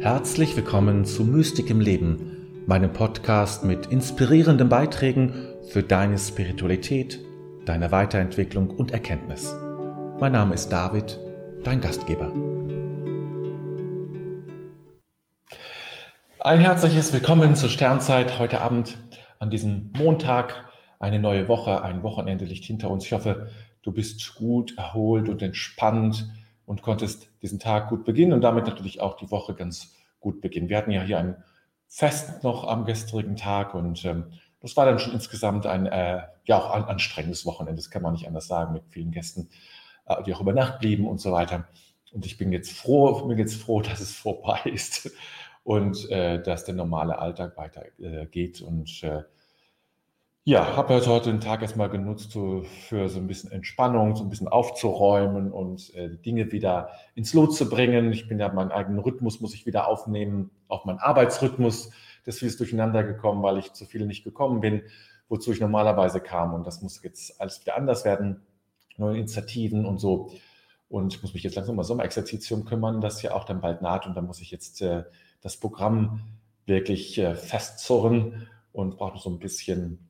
Herzlich willkommen zu Mystik im Leben, meinem Podcast mit inspirierenden Beiträgen für deine Spiritualität, deine Weiterentwicklung und Erkenntnis. Mein Name ist David, dein Gastgeber. Ein herzliches Willkommen zur Sternzeit heute Abend an diesem Montag. Eine neue Woche, ein Wochenende liegt hinter uns. Ich hoffe, du bist gut erholt und entspannt und konntest diesen Tag gut beginnen und damit natürlich auch die Woche ganz gut beginnen. Wir hatten ja hier ein Fest noch am gestrigen Tag und ähm, das war dann schon insgesamt ein äh, ja auch ein anstrengendes Wochenende, das kann man nicht anders sagen, mit vielen Gästen, äh, die auch über Nacht blieben und so weiter. Und ich bin jetzt froh, bin jetzt froh, dass es vorbei ist und äh, dass der normale Alltag weitergeht. Äh, und äh, ja, habe halt heute den Tag erstmal genutzt so für so ein bisschen Entspannung, so ein bisschen aufzuräumen und äh, Dinge wieder ins Lot zu bringen. Ich bin ja meinen eigenen Rhythmus, muss ich wieder aufnehmen, auch mein Arbeitsrhythmus. Das ist durcheinander gekommen, weil ich zu viel nicht gekommen bin, wozu ich normalerweise kam. Und das muss jetzt alles wieder anders werden. Neue Initiativen und so. Und ich muss mich jetzt langsam um Sommerexerzitium kümmern, das ja auch dann bald naht. Und da muss ich jetzt äh, das Programm wirklich äh, festzurren und brauche so ein bisschen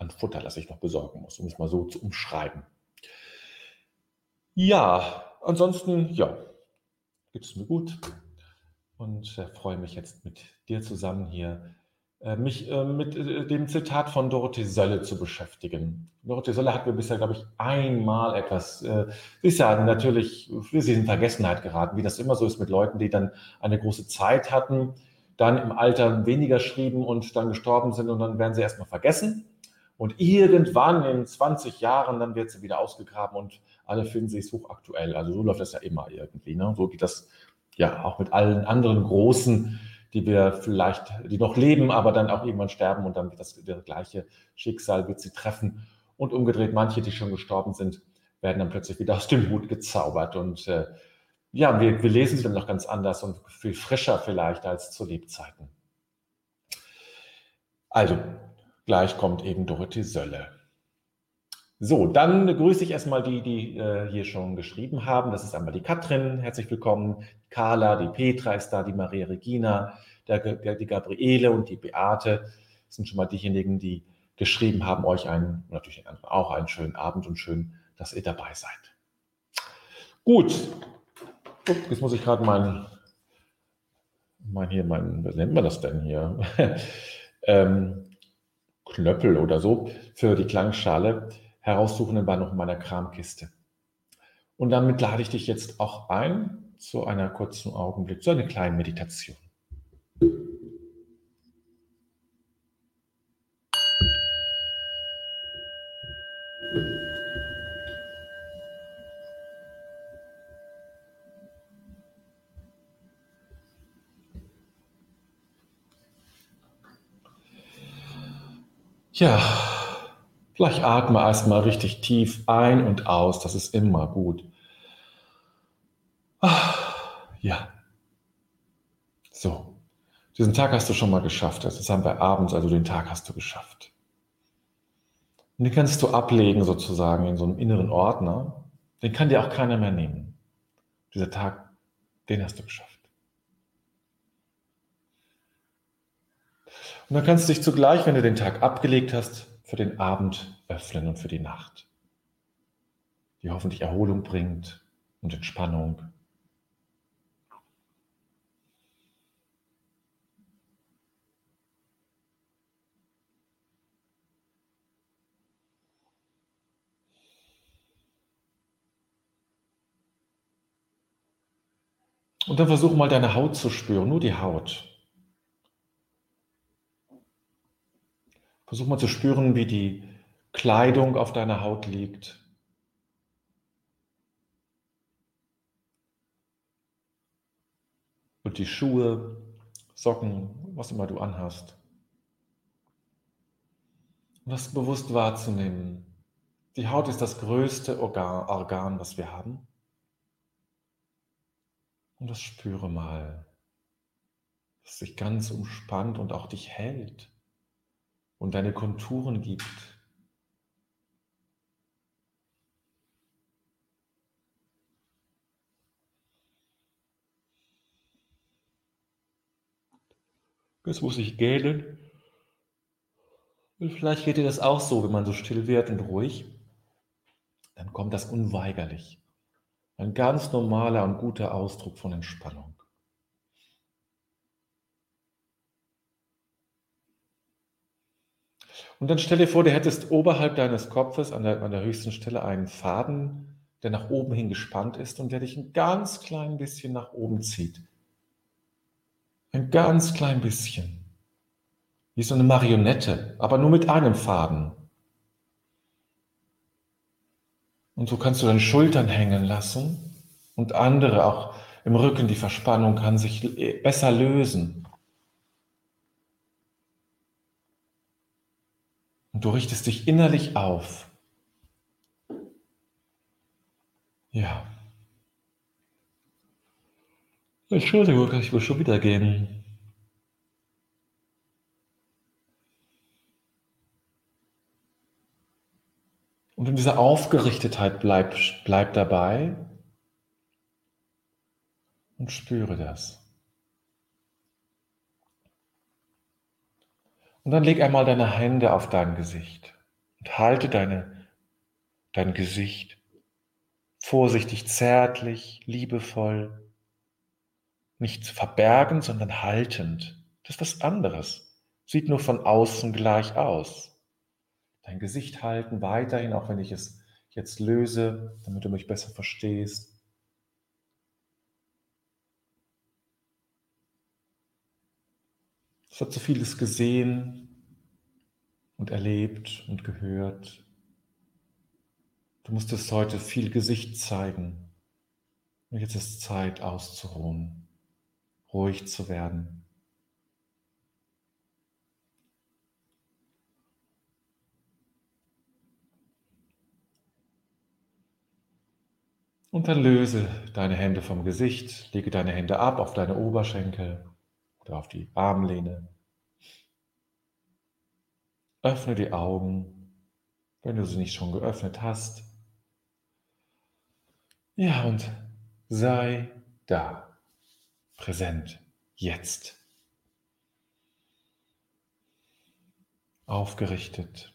an Futter, das ich noch besorgen muss, um es mal so zu umschreiben. Ja, ansonsten, ja, geht es mir gut und äh, freue mich jetzt mit dir zusammen hier, äh, mich äh, mit äh, dem Zitat von Dorothee Sölle zu beschäftigen. Dorothee Sölle hat mir bisher, glaube ich, einmal etwas, äh, ist ja natürlich, sie in Vergessenheit geraten, wie das immer so ist mit Leuten, die dann eine große Zeit hatten, dann im Alter weniger schrieben und dann gestorben sind und dann werden sie erstmal vergessen. Und irgendwann in 20 Jahren, dann wird sie wieder ausgegraben und alle finden sie es hochaktuell. Also so läuft das ja immer irgendwie. Ne? So geht das ja auch mit allen anderen Großen, die wir vielleicht, die noch leben, aber dann auch irgendwann sterben und dann wird das, das gleiche Schicksal wird sie treffen. Und umgedreht, manche, die schon gestorben sind, werden dann plötzlich wieder aus dem Hut gezaubert. Und äh, ja, wir, wir lesen sie dann noch ganz anders und viel frischer vielleicht als zu Lebzeiten. Also, Gleich kommt eben Dorothee Sölle. So, dann grüße ich erstmal die, die äh, hier schon geschrieben haben. Das ist einmal die Katrin, herzlich willkommen. Carla, die Petra ist da, die Maria Regina, der, der, die Gabriele und die Beate. Das sind schon mal diejenigen, die geschrieben haben, euch einen, natürlich auch einen schönen Abend und schön, dass ihr dabei seid. Gut, jetzt muss ich gerade mein, mein hier, mein, was nennt man das denn hier? ähm, Knöppel oder so für die Klangschale heraussuchen, dann war noch in meiner Kramkiste. Und damit lade ich dich jetzt auch ein zu einer kurzen Augenblick, zu einer kleinen Meditation. Ja, vielleicht atme erstmal richtig tief ein und aus. Das ist immer gut. Ja. So. Diesen Tag hast du schon mal geschafft. Das haben wir abends, also den Tag hast du geschafft. Und den kannst du ablegen sozusagen in so einem inneren Ordner. Den kann dir auch keiner mehr nehmen. Dieser Tag, den hast du geschafft. Und dann kannst du dich zugleich, wenn du den Tag abgelegt hast, für den Abend öffnen und für die Nacht, die hoffentlich Erholung bringt und Entspannung. Und dann versuch mal deine Haut zu spüren, nur die Haut. Versuch mal zu spüren, wie die Kleidung auf deiner Haut liegt. Und die Schuhe, Socken, was immer du anhast. Und das bewusst wahrzunehmen. Die Haut ist das größte Organ, Organ, was wir haben. Und das spüre mal, dass sich ganz umspannt und auch dich hält und deine Konturen gibt. Jetzt muss ich gähnen. Und vielleicht geht dir das auch so, wenn man so still wird und ruhig. Dann kommt das unweigerlich. Ein ganz normaler und guter Ausdruck von Entspannung. Und dann stell dir vor, du hättest oberhalb deines Kopfes an der, an der höchsten Stelle einen Faden, der nach oben hin gespannt ist und der dich ein ganz klein bisschen nach oben zieht. Ein ganz klein bisschen. Wie so eine Marionette, aber nur mit einem Faden. Und so kannst du deine Schultern hängen lassen und andere auch im Rücken, die Verspannung kann sich besser lösen. Und du richtest dich innerlich auf. Ja. Entschuldigung, ich will schon wieder gehen. Und in dieser Aufgerichtetheit bleib, bleib dabei und spüre das. Und dann leg einmal deine Hände auf dein Gesicht und halte deine, dein Gesicht vorsichtig, zärtlich, liebevoll, nicht verbergen, sondern haltend. Das ist was anderes. Sieht nur von außen gleich aus. Dein Gesicht halten weiterhin, auch wenn ich es jetzt löse, damit du mich besser verstehst. Es hat so vieles gesehen und erlebt und gehört. Du musstest heute viel Gesicht zeigen. Und jetzt ist Zeit auszuruhen, ruhig zu werden. Und dann löse deine Hände vom Gesicht, lege deine Hände ab auf deine Oberschenkel oder auf die Armlehne. Öffne die Augen, wenn du sie nicht schon geöffnet hast. Ja, und sei da, präsent, jetzt. Aufgerichtet,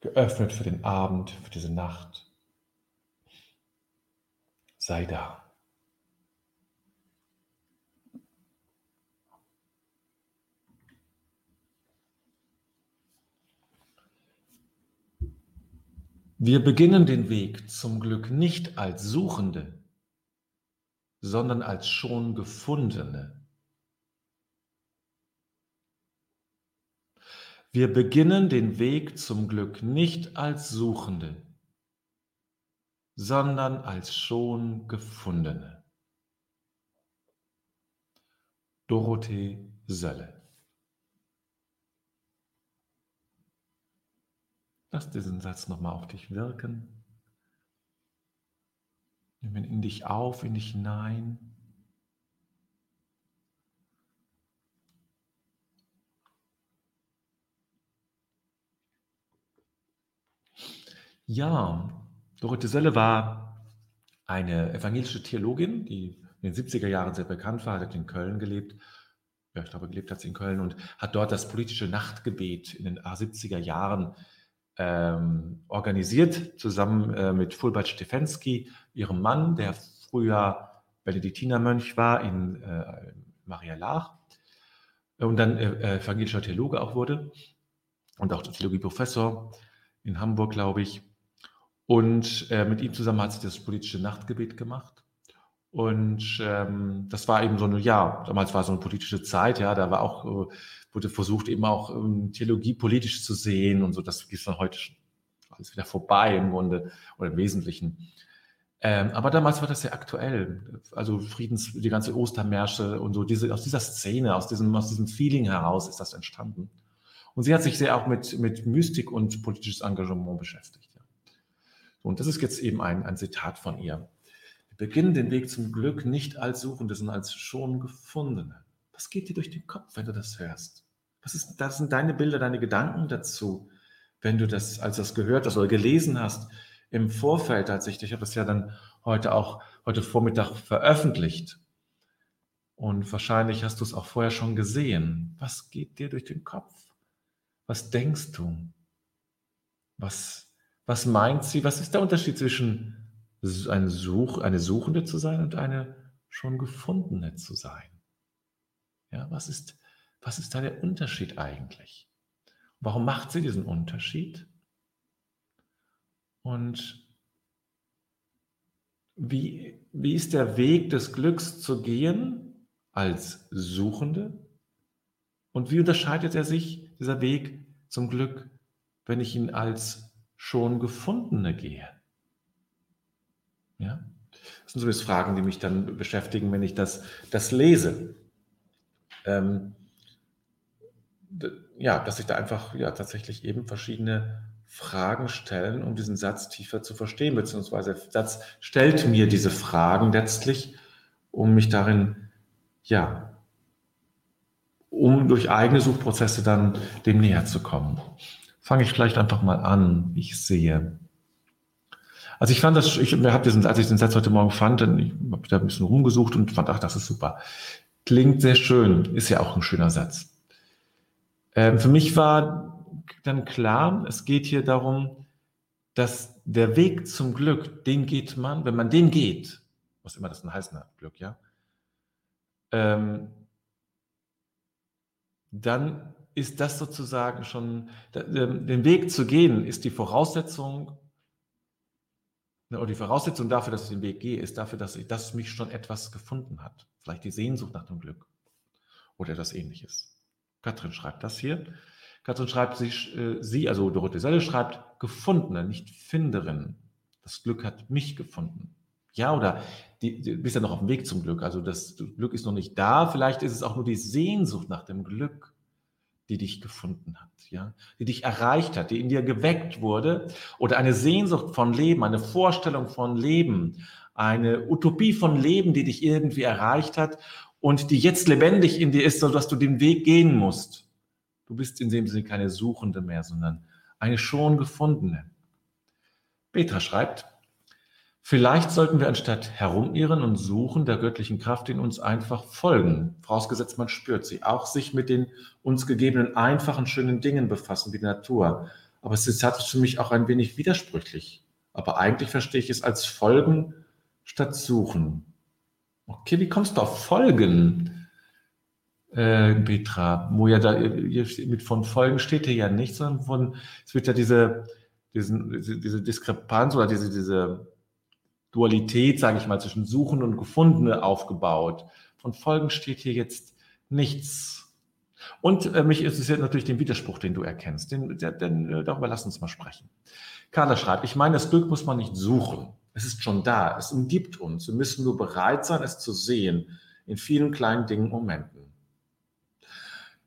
geöffnet für den Abend, für diese Nacht. Sei da. Wir beginnen den Weg zum Glück nicht als Suchende, sondern als schon Gefundene. Wir beginnen den Weg zum Glück nicht als Suchende, sondern als schon Gefundene. Dorothee Sölle Lass diesen Satz nochmal auf dich wirken. Nimm ihn in dich auf, in dich hinein. Ja, Dorothee Sölle war eine evangelische Theologin, die in den 70er Jahren sehr bekannt war, hat in Köln gelebt. Ja, ich glaube, gelebt hat sie in Köln und hat dort das politische Nachtgebet in den 70er Jahren ähm, organisiert, zusammen äh, mit Fulbert Stefensky, ihrem Mann, der früher Benediktinermönch war in äh, Maria Laach und dann äh, evangelischer Theologe auch wurde und auch Theologieprofessor in Hamburg, glaube ich. Und äh, mit ihm zusammen hat sie das politische Nachtgebet gemacht. Und ähm, das war eben so eine, ja, damals war so eine politische Zeit, ja, da war auch, äh, wurde versucht, eben auch ähm, Theologie politisch zu sehen und so, das ist dann heute schon alles wieder vorbei im Grunde oder im Wesentlichen. Ähm, aber damals war das sehr aktuell. Also Friedens, die ganze Ostermärsche und so, diese, aus dieser Szene, aus diesem, aus diesem Feeling heraus ist das entstanden. Und sie hat sich sehr auch mit, mit Mystik und politisches Engagement beschäftigt. Ja. Und das ist jetzt eben ein, ein Zitat von ihr beginnen den Weg zum Glück nicht als Suchende, sondern als schon Gefundene. Was geht dir durch den Kopf, wenn du das hörst? Was ist, das sind deine Bilder, deine Gedanken dazu, wenn du das, als das gehört hast oder gelesen hast im Vorfeld, als ich, ich habe das ja dann heute auch, heute Vormittag veröffentlicht. Und wahrscheinlich hast du es auch vorher schon gesehen. Was geht dir durch den Kopf? Was denkst du? Was, was meint sie? Was ist der Unterschied zwischen eine, Such, eine Suchende zu sein und eine schon gefundene zu sein? Ja, was ist, was ist da der Unterschied eigentlich? Warum macht sie diesen Unterschied? Und wie, wie ist der Weg des Glücks zu gehen? als Suchende? Und wie unterscheidet er sich, dieser Weg zum Glück, wenn ich ihn als schon Gefundene gehe? Ja? Das sind so jetzt Fragen, die mich dann beschäftigen, wenn ich das, das lese. Ähm, ja, dass sich da einfach ja, tatsächlich eben verschiedene Fragen stellen, um diesen Satz tiefer zu verstehen, beziehungsweise der Satz stellt mir diese Fragen letztlich, um mich darin ja, um durch eigene Suchprozesse dann dem näher zu kommen. Fange ich vielleicht einfach mal an, ich sehe. Also ich fand das, ich habe diesen, als ich den Satz heute Morgen fand, dann ich habe da ein bisschen rumgesucht und fand, ach, das ist super. Klingt sehr schön, ist ja auch ein schöner Satz. Ähm, für mich war dann klar, es geht hier darum, dass der Weg zum Glück, den geht man, wenn man den geht, was immer das denn heißen hat, Glück, ja, ähm, dann ist das sozusagen schon, ähm, den Weg zu gehen, ist die Voraussetzung, ne, oder die Voraussetzung dafür, dass ich den Weg gehe, ist dafür, dass, ich, dass mich schon etwas gefunden hat. Vielleicht die Sehnsucht nach dem Glück oder etwas ähnliches. Katrin schreibt das hier. Katrin schreibt, sie, äh, sie also Dorothee Selle schreibt, Gefundene, nicht Finderin. Das Glück hat mich gefunden. Ja, oder die, du bist ja noch auf dem Weg zum Glück. Also das Glück ist noch nicht da. Vielleicht ist es auch nur die Sehnsucht nach dem Glück, die dich gefunden hat, ja, die dich erreicht hat, die in dir geweckt wurde. Oder eine Sehnsucht von Leben, eine Vorstellung von Leben, eine Utopie von Leben, die dich irgendwie erreicht hat und die jetzt lebendig in dir ist, sodass du den Weg gehen musst. Du bist in dem Sinne keine Suchende mehr, sondern eine schon gefundene. Petra schreibt, Vielleicht sollten wir anstatt herumirren und suchen der göttlichen Kraft in uns einfach folgen, vorausgesetzt man spürt sie, auch sich mit den uns gegebenen einfachen, schönen Dingen befassen, wie die Natur. Aber es ist für mich auch ein wenig widersprüchlich. Aber eigentlich verstehe ich es als Folgen statt Suchen. Okay, wie kommst du auf Folgen, äh, Petra? Wo ja da mit von Folgen steht hier ja nicht, sondern von, es wird ja diese, diesen, diese, diese Diskrepanz oder diese, diese Dualität, sage ich mal, zwischen Suchen und Gefundene aufgebaut. Von Folgen steht hier jetzt nichts. Und äh, mich interessiert natürlich den Widerspruch, den du erkennst. Den, der, den, äh, darüber lass uns mal sprechen. Carla schreibt, ich meine, das Glück muss man nicht suchen. Es ist schon da. Es umgibt uns. Wir müssen nur bereit sein, es zu sehen. In vielen kleinen Dingen, Momenten.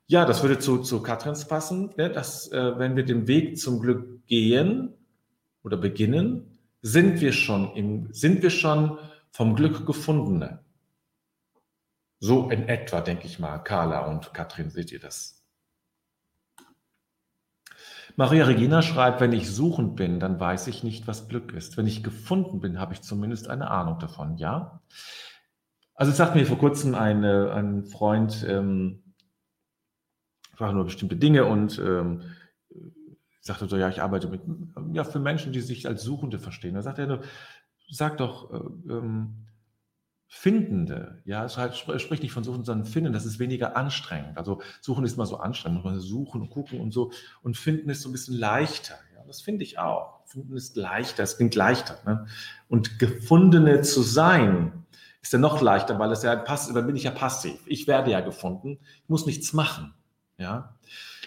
Ja, das würde zu, zu Katrins passen, ne, dass äh, wenn wir den Weg zum Glück gehen oder beginnen, sind wir schon, im, sind wir schon vom Glück Gefundene. So in etwa, denke ich mal, Carla und Katrin, seht ihr das? Maria Regina schreibt, wenn ich suchend bin, dann weiß ich nicht, was Glück ist. Wenn ich gefunden bin, habe ich zumindest eine Ahnung davon, ja? Also es sagt mir vor kurzem eine, ein Freund, ähm, frage nur bestimmte Dinge und ähm, sagte so, ja, ich arbeite mit, ja, für Menschen, die sich als Suchende verstehen. Da sagt er, sag doch, äh, ähm, Findende, ja, es halt, spricht nicht von Suchen, sondern Finden, das ist weniger anstrengend. Also Suchen ist immer so anstrengend, man suchen und gucken und so. Und Finden ist so ein bisschen leichter. Ja, das finde ich auch. Finden ist leichter, es klingt leichter. Ne? Und Gefundene zu sein, ist ja noch leichter, weil es ja passiv, dann bin ich ja passiv. Ich werde ja gefunden, ich muss nichts machen. Ja.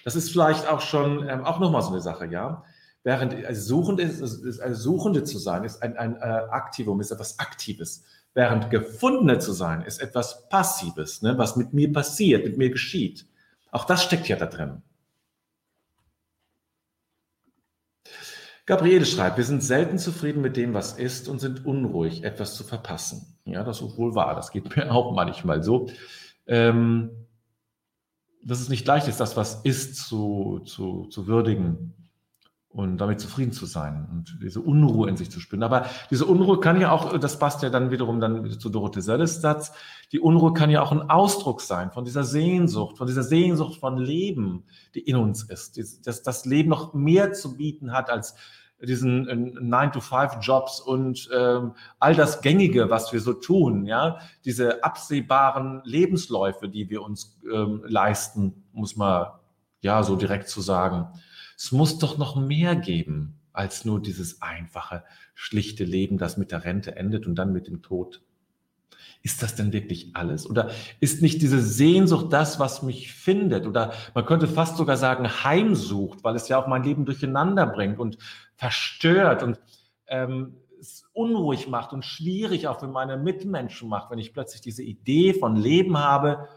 Das ist vielleicht auch schon ähm, auch nochmal so eine Sache, ja. Während als Suchende, ist, ist, als Suchende zu sein, ist ein, ein äh, Aktivum, ist etwas Aktives. Während Gefundene zu sein, ist etwas Passives, ne, was mit mir passiert, mit mir geschieht. Auch das steckt ja da drin. Gabriele schreibt, wir sind selten zufrieden mit dem, was ist und sind unruhig, etwas zu verpassen. Ja, das ist wohl wahr. Das geht mir auch manchmal so. Ähm, dass es nicht leicht ist, das, was ist, zu, zu, zu würdigen und damit zufrieden zu sein und diese Unruhe in sich zu spüren. Aber diese Unruhe kann ja auch, das passt ja dann wiederum dann zu Dorothee Sölles Satz, die Unruhe kann ja auch ein Ausdruck sein von dieser Sehnsucht, von dieser Sehnsucht von Leben, die in uns ist, dass das Leben noch mehr zu bieten hat als diesen 9-to-5-Jobs und ähm, all das Gängige, was wir so tun, ja, diese absehbaren Lebensläufe, die wir uns ähm, leisten, muss man ja so direkt zu sagen. Es muss doch noch mehr geben als nur dieses einfache, schlichte Leben, das mit der Rente endet und dann mit dem Tod. Ist das denn wirklich alles? Oder ist nicht diese Sehnsucht das, was mich findet? Oder man könnte fast sogar sagen, heimsucht, weil es ja auch mein Leben durcheinander bringt und verstört und ähm, es unruhig macht und schwierig auch für meine Mitmenschen macht, wenn ich plötzlich diese Idee von Leben habe,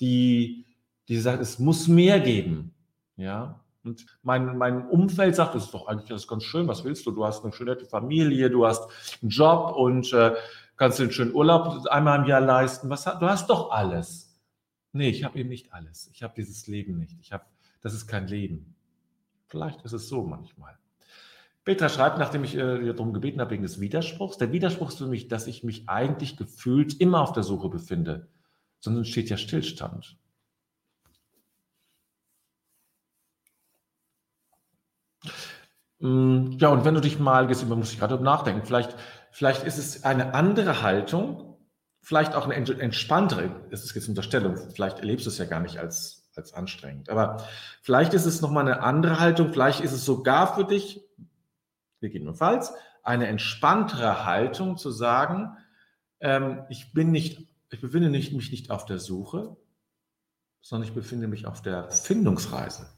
die, die sagt, es muss mehr geben. Ja, und mein, mein Umfeld sagt, das ist doch eigentlich das ganz schön, was willst du? Du hast eine schöne Familie, du hast einen Job und äh, kannst dir einen schönen Urlaub einmal im Jahr leisten. Was, du hast doch alles. Nee, ich habe eben nicht alles. Ich habe dieses Leben nicht. Ich habe, das ist kein Leben. Vielleicht ist es so manchmal. Petra schreibt, nachdem ich äh, darum gebeten habe, wegen des Widerspruchs. Der Widerspruch ist für mich, dass ich mich eigentlich gefühlt immer auf der Suche befinde. Sonst steht ja Stillstand. Mm, ja, und wenn du dich mal, jetzt muss ich gerade nachdenken, vielleicht, vielleicht ist es eine andere Haltung, vielleicht auch eine entspanntere, das ist jetzt Unterstellung, vielleicht erlebst du es ja gar nicht als, als anstrengend, aber vielleicht ist es nochmal eine andere Haltung, vielleicht ist es sogar für dich, gegebenenfalls, eine entspanntere Haltung zu sagen, ähm, ich bin nicht, ich befinde mich nicht auf der Suche, sondern ich befinde mich auf der Findungsreise.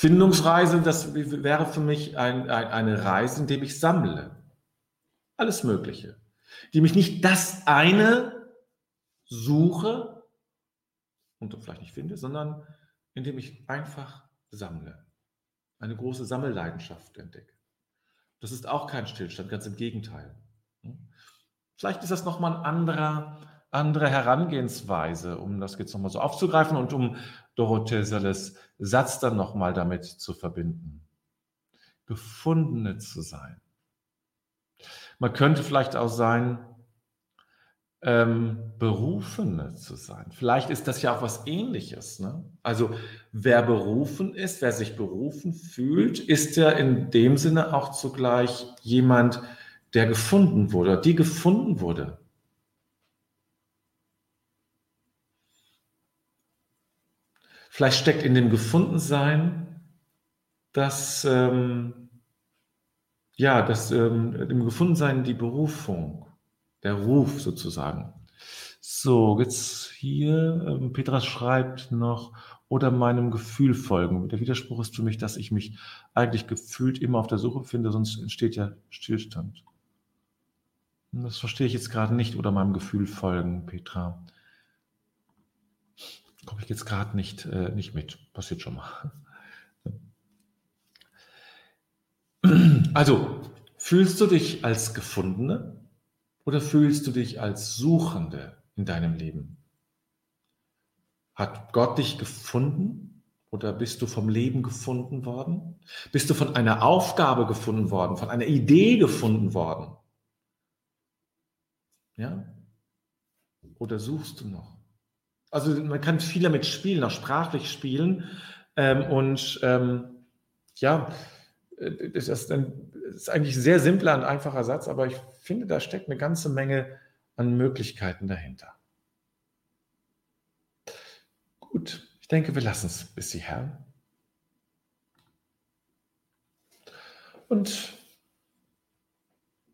Findungsreise, das wäre für mich ein, ein, eine Reise, in der ich sammle. Alles Mögliche. Die mich nicht das eine suche und vielleicht nicht finde, sondern indem ich einfach sammle. Eine große Sammelleidenschaft entdecke. Das ist auch kein Stillstand, ganz im Gegenteil. Vielleicht ist das nochmal ein anderer, andere Herangehensweise, um das jetzt nochmal so aufzugreifen und um Dorothee Selles Satz dann nochmal damit zu verbinden. Gefundene zu sein. Man könnte vielleicht auch sein, ähm, Berufene zu sein. Vielleicht ist das ja auch was ähnliches. Ne? Also wer berufen ist, wer sich berufen fühlt, ist ja in dem Sinne auch zugleich jemand, der gefunden wurde, die gefunden wurde. Vielleicht steckt in dem Gefundensein, dass, ähm, ja, dass ähm, im Gefundensein die Berufung, der Ruf sozusagen. So, jetzt hier, ähm, Petra schreibt noch, oder meinem Gefühl folgen. Der Widerspruch ist für mich, dass ich mich eigentlich gefühlt immer auf der Suche finde, sonst entsteht ja Stillstand. Das verstehe ich jetzt gerade nicht, oder meinem Gefühl folgen, Petra komme ich jetzt gerade nicht, äh, nicht mit. Passiert schon mal. Also, fühlst du dich als Gefundene oder fühlst du dich als Suchende in deinem Leben? Hat Gott dich gefunden oder bist du vom Leben gefunden worden? Bist du von einer Aufgabe gefunden worden, von einer Idee gefunden worden? Ja? Oder suchst du noch? Also man kann viel damit spielen, auch sprachlich spielen. Ähm, und ähm, ja, das ist, ein, das ist eigentlich ein sehr simpler und einfacher Satz, aber ich finde, da steckt eine ganze Menge an Möglichkeiten dahinter. Gut, ich denke, wir lassen es bis hierher. Und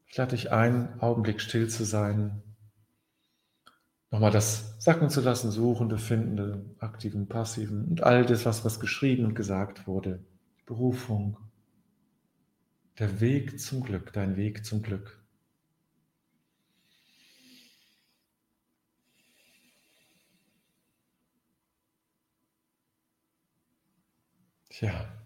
ich lade dich ein, Augenblick still zu sein, nochmal das sacken zu lassen, Suchende, Findende, Aktiven, Passiven und all das, was, was geschrieben und gesagt wurde. Berufung, der Weg zum Glück, dein Weg zum Glück. Tja.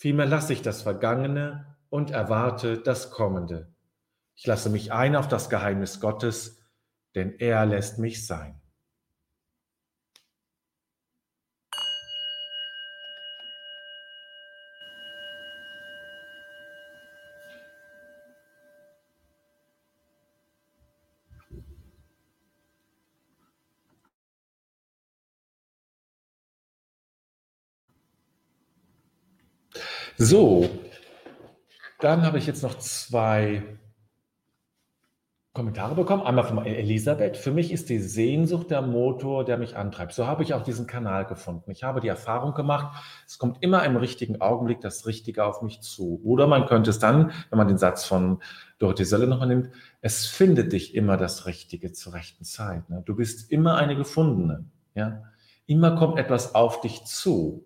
Vielmehr lasse ich das Vergangene und erwarte das Kommende. Ich lasse mich ein auf das Geheimnis Gottes, denn er lässt mich sein. So, dann habe ich jetzt noch zwei Kommentare bekommen. Einmal von Elisabeth. Für mich ist die Sehnsucht der Motor, der mich antreibt. So habe ich auch diesen Kanal gefunden. Ich habe die Erfahrung gemacht, es kommt immer im richtigen Augenblick das Richtige auf mich zu. Oder man könnte es dann, wenn man den Satz von Dorothee Sölle nochmal nimmt, es findet dich immer das Richtige zur rechten Zeit. Ne? Du bist immer eine Gefundene. Immer kommt etwas auf dich zu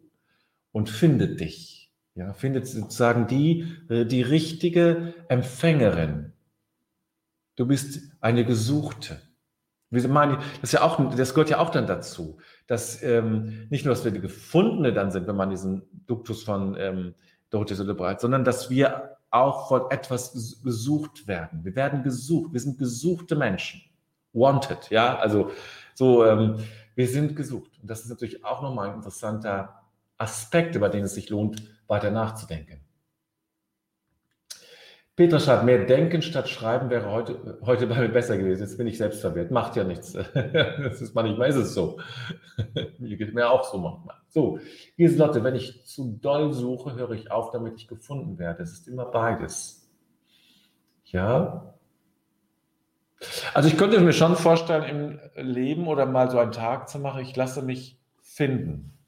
und findet dich. Ja, findet sozusagen die, äh, die richtige Empfängerin. Du bist eine Gesuchte. Wie meine das, ja auch, das gehört ja auch dann dazu, dass ähm, nicht nur, dass wir die Gefundene dann sind, wenn man diesen Duktus von ähm, Dorothee Sölle sondern dass wir auch von etwas gesucht werden. Wir werden gesucht. Wir sind gesuchte Menschen. Wanted, ja, also so, ähm, wir sind gesucht. Und das ist natürlich auch nochmal ein interessanter Aspekt, über den es sich lohnt, weiter nachzudenken. Peter schreibt, mehr denken statt schreiben wäre heute, heute bei mir besser gewesen. Jetzt bin ich selbst verwirrt. Macht ja nichts. Das ist manchmal ist es so. Mir geht mir auch so manchmal. So, Lieselotte, wenn ich zu doll suche, höre ich auf, damit ich gefunden werde. Es ist immer beides. Ja. Also ich könnte mir schon vorstellen, im Leben oder mal so einen Tag zu machen, ich lasse mich finden.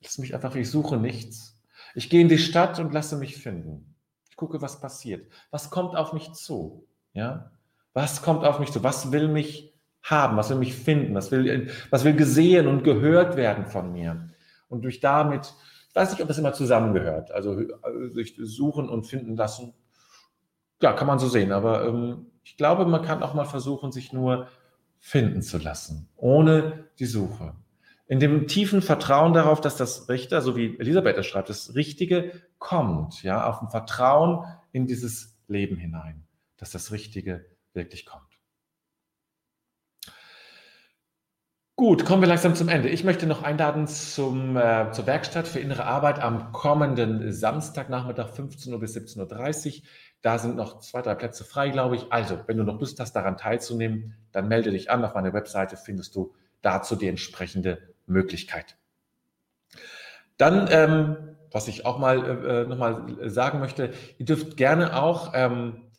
Ich mich einfach, ich suche nichts. Ich gehe in die Stadt und lasse mich finden. Ich gucke, was passiert. Was kommt auf mich zu? Ja? Was kommt auf mich zu? Was will mich haben? Was will mich finden? Was will, was will gesehen und gehört werden von mir? Und durch damit, ich weiß nicht, ob das immer zusammengehört. Also sich suchen und finden lassen, ja, kann man so sehen. Aber ähm, ich glaube, man kann auch mal versuchen, sich nur finden zu lassen, ohne die Suche in dem tiefen Vertrauen darauf, dass das Richter, so wie Elisabeth es schreibt, das Richtige kommt, ja, auf dem Vertrauen in dieses Leben hinein, dass das Richtige wirklich kommt. Gut, kommen wir langsam zum Ende. Ich möchte noch einladen zum, äh, zur Werkstatt für innere Arbeit am kommenden Samstagnachmittag 15 Uhr bis 17.30 Uhr. Da sind noch zwei, drei Plätze frei, glaube ich. Also, wenn du noch Lust hast, daran teilzunehmen, dann melde dich an. Auf meiner Webseite findest du dazu die entsprechende Möglichkeit. Dann, ähm, was ich auch mal äh, nochmal sagen möchte, ihr dürft gerne auch ähm,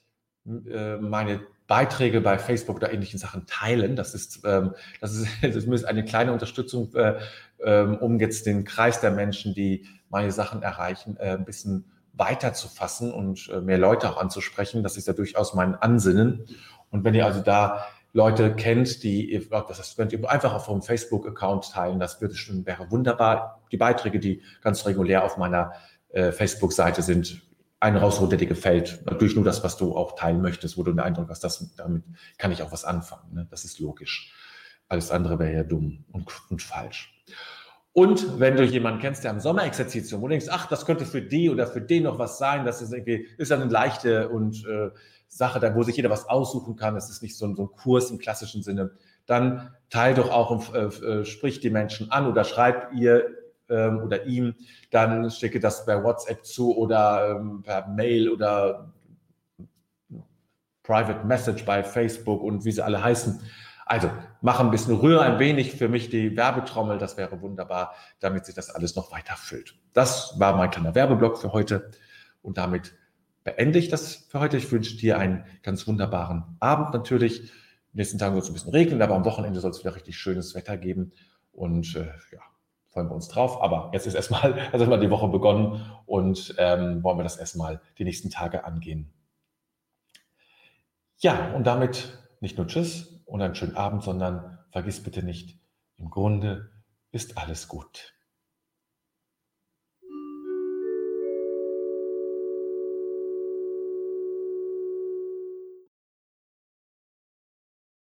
äh, meine Beiträge bei Facebook oder ähnlichen Sachen teilen. Das ist, ähm, das ist, ist eine kleine Unterstützung, äh, äh, um jetzt den Kreis der Menschen, die meine Sachen erreichen, äh, ein bisschen weiter zu fassen und äh, mehr Leute auch anzusprechen. Das ist ja durchaus mein Ansinnen. Und wenn ihr also da Leute kennt, die, das heißt, könnt ihr einfach auf eurem Facebook-Account teilen. Das würde schon, wäre wunderbar. Die Beiträge, die ganz regulär auf meiner äh, Facebook-Seite sind, einen rausholen, der dir gefällt. Natürlich nur das, was du auch teilen möchtest, wo du den Eindruck hast, dass, damit kann ich auch was anfangen. Ne? Das ist logisch. Alles andere wäre ja dumm und, und falsch. Und wenn du jemanden kennst, der am Sommerexerzitium, wo du denkst, ach, das könnte für die oder für den noch was sein, das ist irgendwie, ist eine leichte und äh, Sache, da wo sich jeder was aussuchen kann, das ist nicht so, so ein Kurs im klassischen Sinne, dann teil doch auch, äh, äh, sprich die Menschen an oder schreib ihr ähm, oder ihm, dann schicke das per WhatsApp zu oder ähm, per Mail oder Private Message bei Facebook und wie sie alle heißen. Also mach ein bisschen, rühre ein wenig für mich die Werbetrommel, das wäre wunderbar, damit sich das alles noch weiter füllt. Das war mein kleiner Werbeblock für heute und damit beende ich das für heute. Ich wünsche dir einen ganz wunderbaren Abend natürlich. In den nächsten Tagen wird es ein bisschen regnen, aber am Wochenende soll es wieder richtig schönes Wetter geben und äh, ja, freuen wir uns drauf. Aber jetzt ist erstmal, also die Woche begonnen und ähm, wollen wir das erstmal die nächsten Tage angehen. Ja, und damit nicht nur Tschüss und einen schönen Abend, sondern vergiss bitte nicht, im Grunde ist alles gut.